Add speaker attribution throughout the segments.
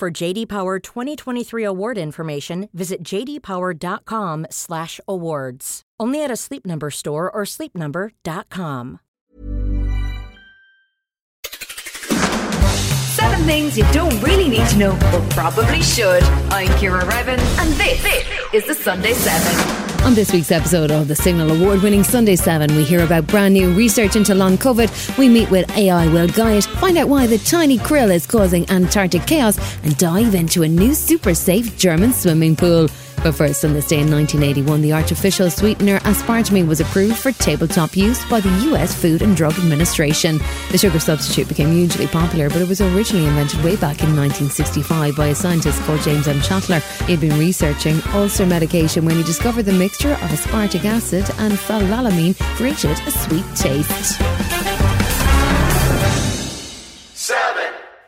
Speaker 1: For JD Power 2023 award information, visit jdpower.com/awards. Only at a Sleep Number store or sleepnumber.com.
Speaker 2: Seven things you don't really need to know, but probably should. I'm Ciara Revins, and this, this is the Sunday Seven.
Speaker 3: On this week's episode of the Signal Award winning Sunday 7, we hear about brand new research into long COVID. We meet with AI Will Guyatt, find out why the tiny krill is causing Antarctic chaos, and dive into a new super safe German swimming pool. But first, on this day in 1981, the artificial sweetener aspartame was approved for tabletop use by the US Food and Drug Administration. The sugar substitute became hugely popular, but it was originally invented way back in 1965 by a scientist called James M. Schlatter. He had been researching ulcer medication when he discovered the mixture of aspartic acid and phenylalanine created a sweet taste.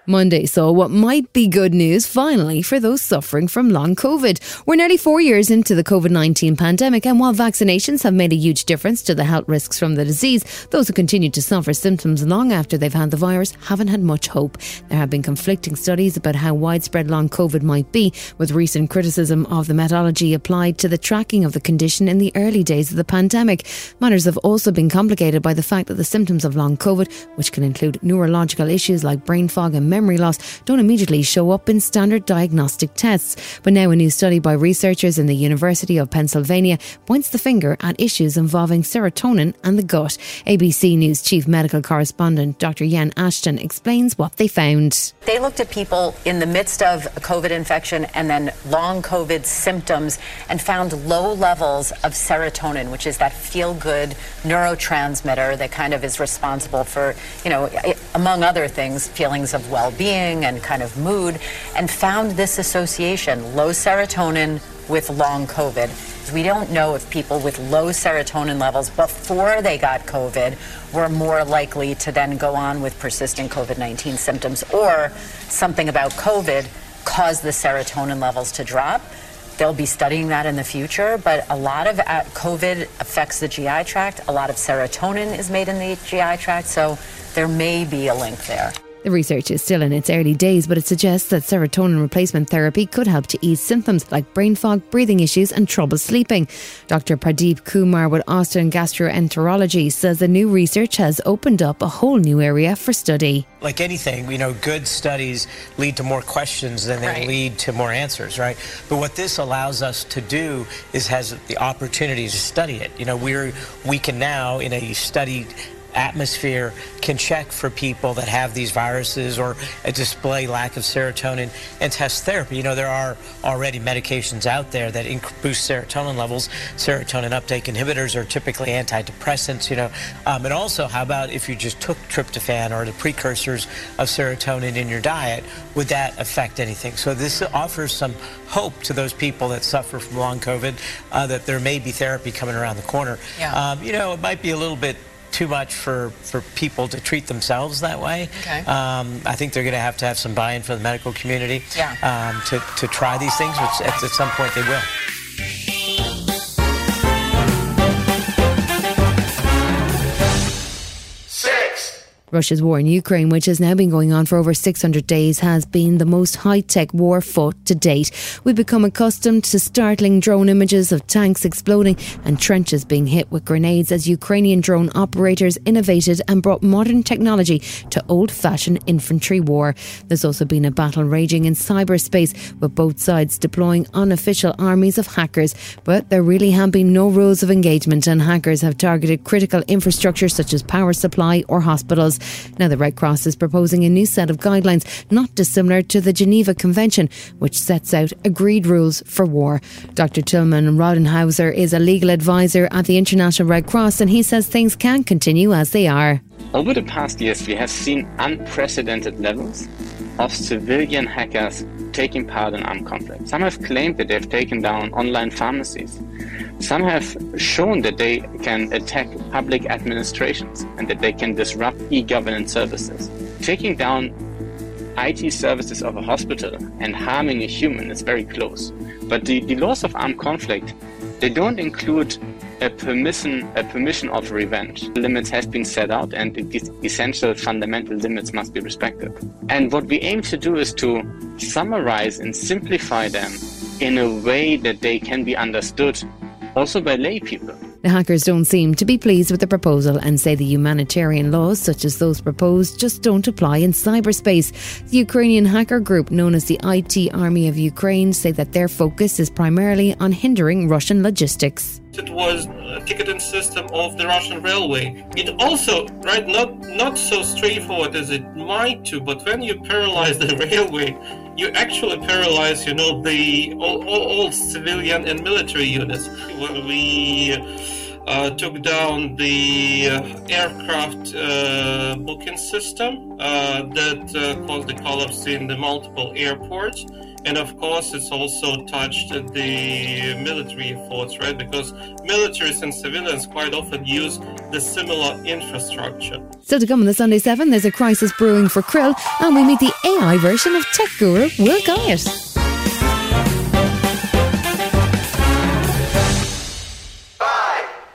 Speaker 3: Monday saw what might be good news finally for those suffering from long COVID. We're nearly four years into the COVID 19 pandemic, and while vaccinations have made a huge difference to the health risks from the disease, those who continue to suffer symptoms long after they've had the virus haven't had much hope. There have been conflicting studies about how widespread long COVID might be, with recent criticism of the methodology applied to the tracking of the condition in the early days of the pandemic. Matters have also been complicated by the fact that the symptoms of long COVID, which can include neurological issues like brain fog and memory loss don't immediately show up in standard diagnostic tests. But now a new study by researchers in the University of Pennsylvania points the finger at issues involving serotonin and the gut. ABC News chief medical correspondent Dr. Jen Ashton explains what they found.
Speaker 4: They looked at people in the midst of a COVID infection and then long COVID symptoms and found low levels of serotonin, which is that feel good neurotransmitter that kind of is responsible for, you know, among other things, feelings of well being and kind of mood, and found this association low serotonin with long COVID. We don't know if people with low serotonin levels before they got COVID were more likely to then go on with persistent COVID 19 symptoms or something about COVID caused the serotonin levels to drop. They'll be studying that in the future, but a lot of uh, COVID affects the GI tract. A lot of serotonin is made in the GI tract, so there may be a link there.
Speaker 3: The research is still in its early days, but it suggests that serotonin replacement therapy could help to ease symptoms like brain fog, breathing issues, and trouble sleeping. Dr. Pradeep Kumar with Austin Gastroenterology says the new research has opened up a whole new area for study.
Speaker 5: Like anything, you know, good studies lead to more questions than they
Speaker 4: Right.
Speaker 5: lead to more answers, right? But what this allows us to do is has the opportunity to study it. You know, we're we can now in a studied atmosphere can check for people that have these viruses or a display lack of serotonin and test therapy. You know, there are already medications out there that boost serotonin levels. Serotonin uptake inhibitors are typically antidepressants, you know. Um, and also, how about if you just took tryptophan or the precursors of serotonin in your diet, would that affect anything? So this offers some hope to those people that suffer from long COVID uh, that there may be therapy coming around the corner.
Speaker 4: Yeah.
Speaker 5: Um, you know, it might be a little bit too much for, for people to treat themselves that way.
Speaker 4: Okay.
Speaker 5: Um, I think they're going to have to have some buy-in from the medical community
Speaker 4: Yeah.
Speaker 5: um, to, to try these things, which at, at some point they will.
Speaker 3: Russia's war in Ukraine, which has now been going on for over 600 days, has been the most high tech war fought to date. We've become accustomed to startling drone images of tanks exploding and trenches being hit with grenades as Ukrainian drone operators innovated and brought modern technology to old fashioned infantry war. There's also been a battle raging in cyberspace with both sides deploying unofficial armies of hackers. But there really have been no rules of engagement, and hackers have targeted critical infrastructure such as power supply or hospitals. Now, the Red Cross is proposing a new set of guidelines not dissimilar to the Geneva Convention, which sets out agreed rules for war. Dr. Tilman Rodenhäuser is a legal advisor at the International Red Cross, and he says things can continue as they are.
Speaker 6: Over the past years, we have seen unprecedented levels of civilian hackers taking part in armed conflict. Some have claimed that they've taken down online pharmacies. Some have shown that they can attack public administrations and that they can disrupt e governance services. Taking down IT services of a hospital and harming a human is very close. But the, the laws of armed conflict, they don't include a permission, a permission of revenge. Limits have been set out and these essential fundamental limits must be respected. And what we aim to do is to summarize and simplify them in a way that they can be understood also by lay people.
Speaker 3: The hackers don't seem to be pleased with the proposal and say the humanitarian laws, such as those proposed, just don't apply in cyberspace. The Ukrainian hacker group, known as the IT Army of Ukraine, say that their focus is primarily on hindering Russian logistics.
Speaker 7: It was a ticketing system of the Russian railway. It also, right, not not so straightforward as it might to, but when you paralyze the railway, you actually paralyze, you know, the all, all, all civilian and military units. When we uh, took down the uh, aircraft uh, booking system uh, that caused the collapse in the multiple airports. And of course, it's also touched the military efforts, right? Because militaries and civilians quite often use the similar infrastructure.
Speaker 3: Still to come on the Sunday 7, there's a crisis brewing for krill, and we meet the AI version of tech guru Will Guyatt.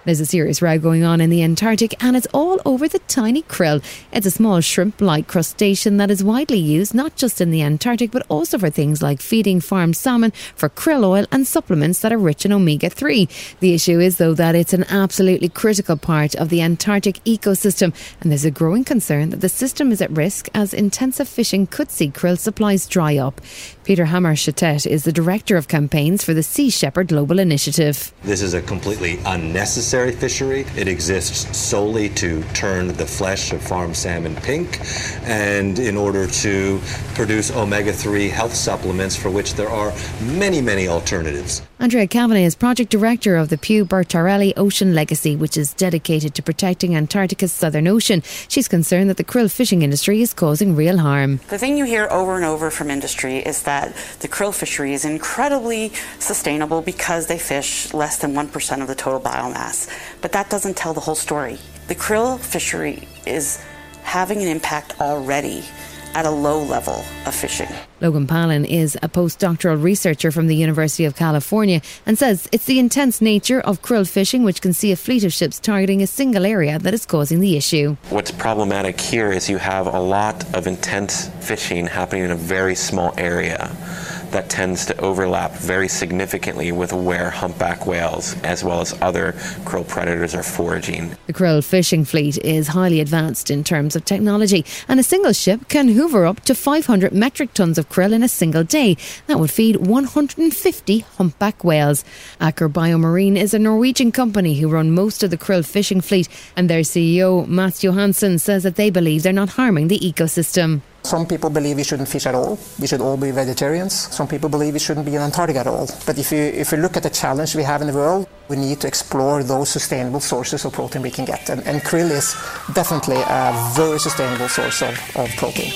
Speaker 3: There's a serious row going on in the Antarctic and it's all over the tiny krill. It's a small shrimp like crustacean that is widely used not just in the Antarctic but also for things like feeding farmed salmon, for krill oil, and supplements that are rich in omega 3. The issue is, though, that it's an absolutely critical part of the Antarctic ecosystem and there's a growing concern that the system is at risk as intensive fishing could see krill supplies dry up. Peter Hammarstedt is the Director of Campaigns for the Sea Shepherd Global Initiative.
Speaker 8: This is a completely unnecessary fishery. It exists solely to turn the flesh of farm salmon pink and in order to produce omega 3 health supplements for which there are many, many alternatives.
Speaker 3: Andrea Kavanagh is project director of the Pew Bertarelli Ocean Legacy, which is dedicated to protecting Antarctica's southern ocean. She's concerned that the krill fishing industry is causing real harm.
Speaker 9: The thing you hear over and over from industry is that the krill fishery is incredibly sustainable because they fish less than 1% of the total biomass. But that doesn't tell the whole story. The krill fishery is having an impact already at a low level of fishing.
Speaker 3: Logan Pallin is a postdoctoral researcher from the University of California and says it's the intense nature of krill fishing which can see a fleet of ships targeting a single area that is causing the issue.
Speaker 10: What's problematic here is you have a lot of intense fishing happening in a very small area that tends to overlap very significantly with where humpback whales as well as other krill predators are foraging.
Speaker 3: The krill fishing fleet is highly advanced in terms of technology, and a single ship can hoover up to 500 metric tons of krill in a single day. That would feed 150 humpback whales. Aker Biomarine is a Norwegian company who run most of the krill fishing fleet, and their CEO, Matts Johansen, says that they believe they're not harming the ecosystem.
Speaker 11: Some people believe we shouldn't fish at all. We should all be vegetarians. Some people believe we shouldn't be in Antarctica at all. But if you, if you look at the challenge we have in the world, we need to explore those sustainable sources of protein we can get. And, and krill is definitely a very sustainable source of, of protein.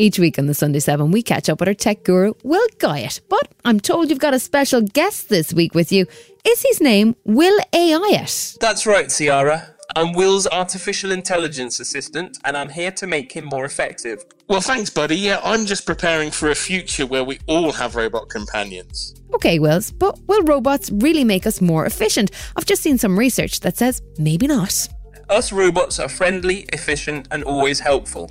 Speaker 3: Each week on the Sunday 7, we catch up with our tech guru, Will Guyatt. But I'm told you've got a special guest this week with you. Is his name Will AIat?
Speaker 12: That's right, Ciara. I'm Will's artificial intelligence assistant, and I'm here to make him more effective.
Speaker 13: Well, thanks, buddy. Yeah, I'm just preparing for a future where we all have robot companions.
Speaker 3: Okay, Wills, but will robots really make us more efficient? I've just seen some research that says maybe not.
Speaker 12: Us robots are friendly, efficient, and always helpful.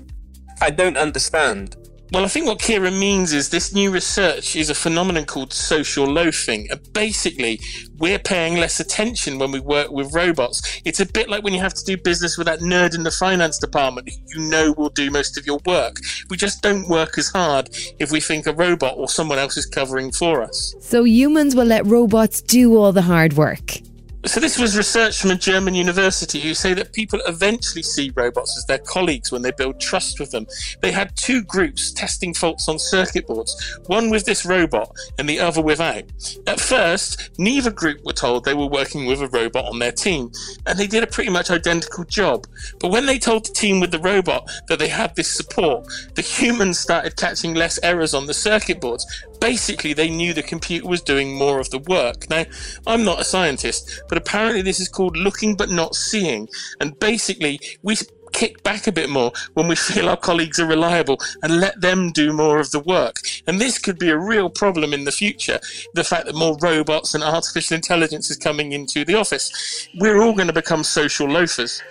Speaker 12: I don't understand.
Speaker 13: Well, I think what Ciara means is this new research is a phenomenon called social loafing. Uh, basically, we're paying less attention when we work with robots. It's a bit like when you have to do business with that nerd in the finance department who you know will do most of your work. We just don't work as hard if we think a robot or someone else is covering for us.
Speaker 3: So humans will let robots do all the hard work.
Speaker 13: So this was research from a German university who say that people eventually see robots as their colleagues when they build trust with them. They had two groups testing faults on circuit boards, one with this robot and the other without. At first, neither group were told they were working with a robot on their team, and they did a pretty much identical job. But when they told the team with the robot that they had this support, the humans started catching less errors on the circuit boards, basically they knew the computer was doing more of the work. Now, I'm not a scientist, but apparently this is called looking but not seeing. And basically, we kick back a bit more when we feel our colleagues are reliable and let them do more of the work. And this could be a real problem in the future. The fact that more robots and artificial intelligence is coming into the office. We're all going to become social loafers.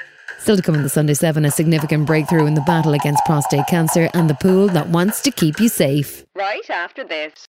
Speaker 3: Still to come on the Sunday 7, a significant breakthrough in the battle against prostate cancer and the pool that wants to keep you safe.
Speaker 2: Right after this.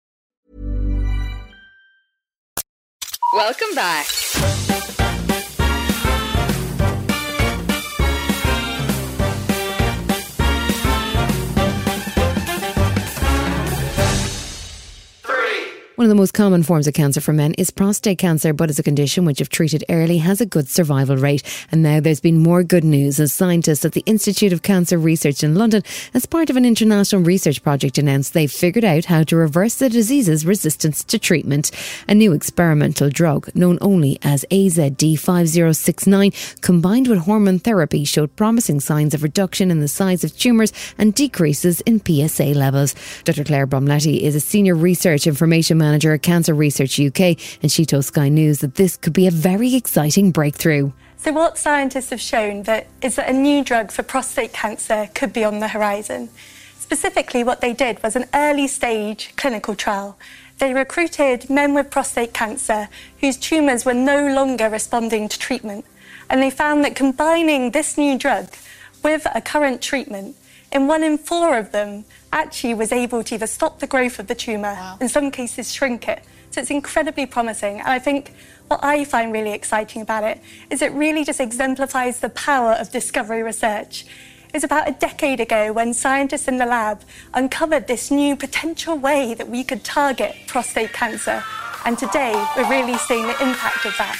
Speaker 2: Welcome back.
Speaker 3: One of the most common forms of cancer for men is prostate cancer, but it's a condition which, if treated early, has a good survival rate. And now there's been more good news as scientists at the Institute of Cancer Research in London, as part of an international research project, announced they've figured out how to reverse the disease's resistance to treatment. A new experimental drug, known only as AZD5069, combined with hormone therapy, showed promising signs of reduction in the size of tumours and decreases in PSA levels. Dr. Claire Bromley is a senior research information manager at Cancer Research UK, and she told Sky News that this could be a very exciting breakthrough.
Speaker 14: So, what scientists have shown that is that a new drug for prostate cancer could be on the horizon. Specifically, what they did was an early stage clinical trial. They recruited men with prostate cancer whose tumours were no longer responding to treatment. And they found that combining this new drug with a current treatment, in one in four of them, actually was able to either stop the growth of the tumour, in some cases shrink it. So it's incredibly promising. And I think what I find really exciting about it is it really just exemplifies the power of discovery research. It was about a decade ago when scientists in the lab uncovered this new potential way that we could target prostate cancer. And today, we're really seeing the impact of that.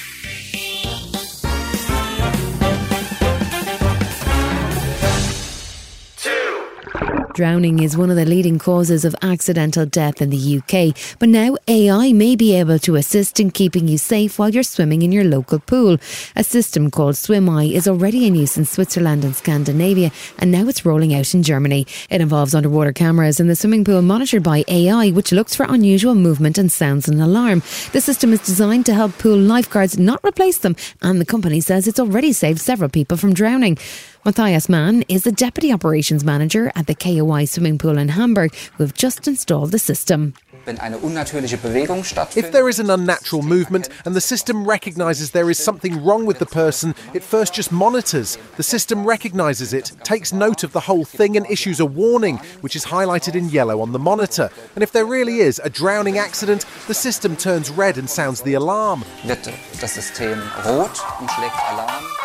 Speaker 3: Drowning is one of the leading causes of accidental death in the UK, but now AI may be able to assist in keeping you safe while you're swimming in your local pool. A system called SwimEye is already in use in Switzerland and Scandinavia, and now it's rolling out in Germany. It involves underwater cameras in the swimming pool monitored by AI, which looks for unusual movement and sounds an alarm. The system is designed to help pool lifeguards not replace them, and the company says it's already saved several people from drowning. Matthias Mann is the Deputy Operations Manager at the KOI swimming pool in Hamburg, who have just installed the system.
Speaker 15: If there is an unnatural movement and the system recognises there is something wrong with the person, it first just monitors. The system recognises it, takes note of the whole thing, and issues a warning, which is highlighted in yellow on the monitor. And if there really is a drowning accident, the system turns red and sounds the alarm.
Speaker 16: Wird das System rot und schlägt Alarm.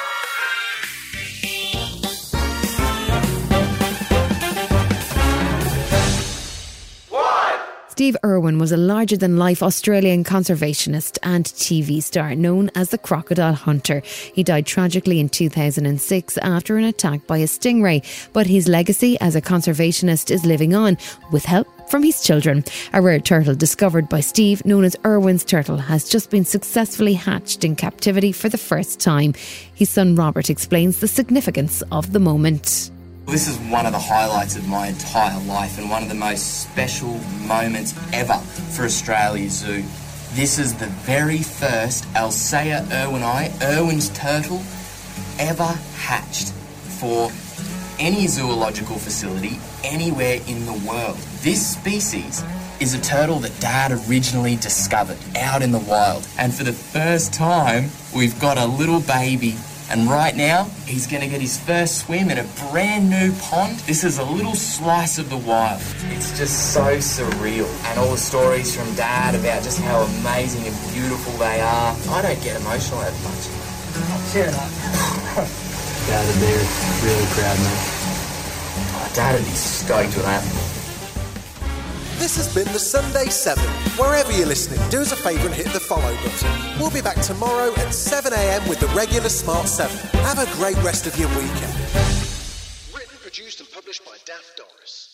Speaker 3: Steve Irwin was a larger than life Australian conservationist and TV star known as the Crocodile Hunter. He died tragically in 2006 after an attack by a stingray, but his legacy as a conservationist is living on with help from his children. A rare turtle discovered by Steve, known as Irwin's turtle, has just been successfully hatched in captivity for the first time. His son Robert explains the significance of the moment.
Speaker 17: This is one of the highlights of my entire life and one of the most special moments ever for Australia Zoo. This is the very first Elseya irwini, Irwin's turtle, ever hatched for any zoological facility anywhere in the world. This species is a turtle that Dad originally discovered out in the wild. And for the first time, we've got a little baby. And right now, he's going to get his first swim in a brand new pond. This is a little slice of the wild. It's just so surreal. And all the stories from Dad about just how amazing and beautiful they are. I don't get emotional that much. Cheer up.
Speaker 18: Dad and they're really proud, mate.
Speaker 17: Oh, Dad would be stoked with that.
Speaker 15: This has been the Sunday 7. Wherever you're listening, do us a favour and hit the follow button. We'll be back tomorrow at 7am with the regular Smart 7. Have a great rest of your weekend. Written, produced and published by Daft Doris.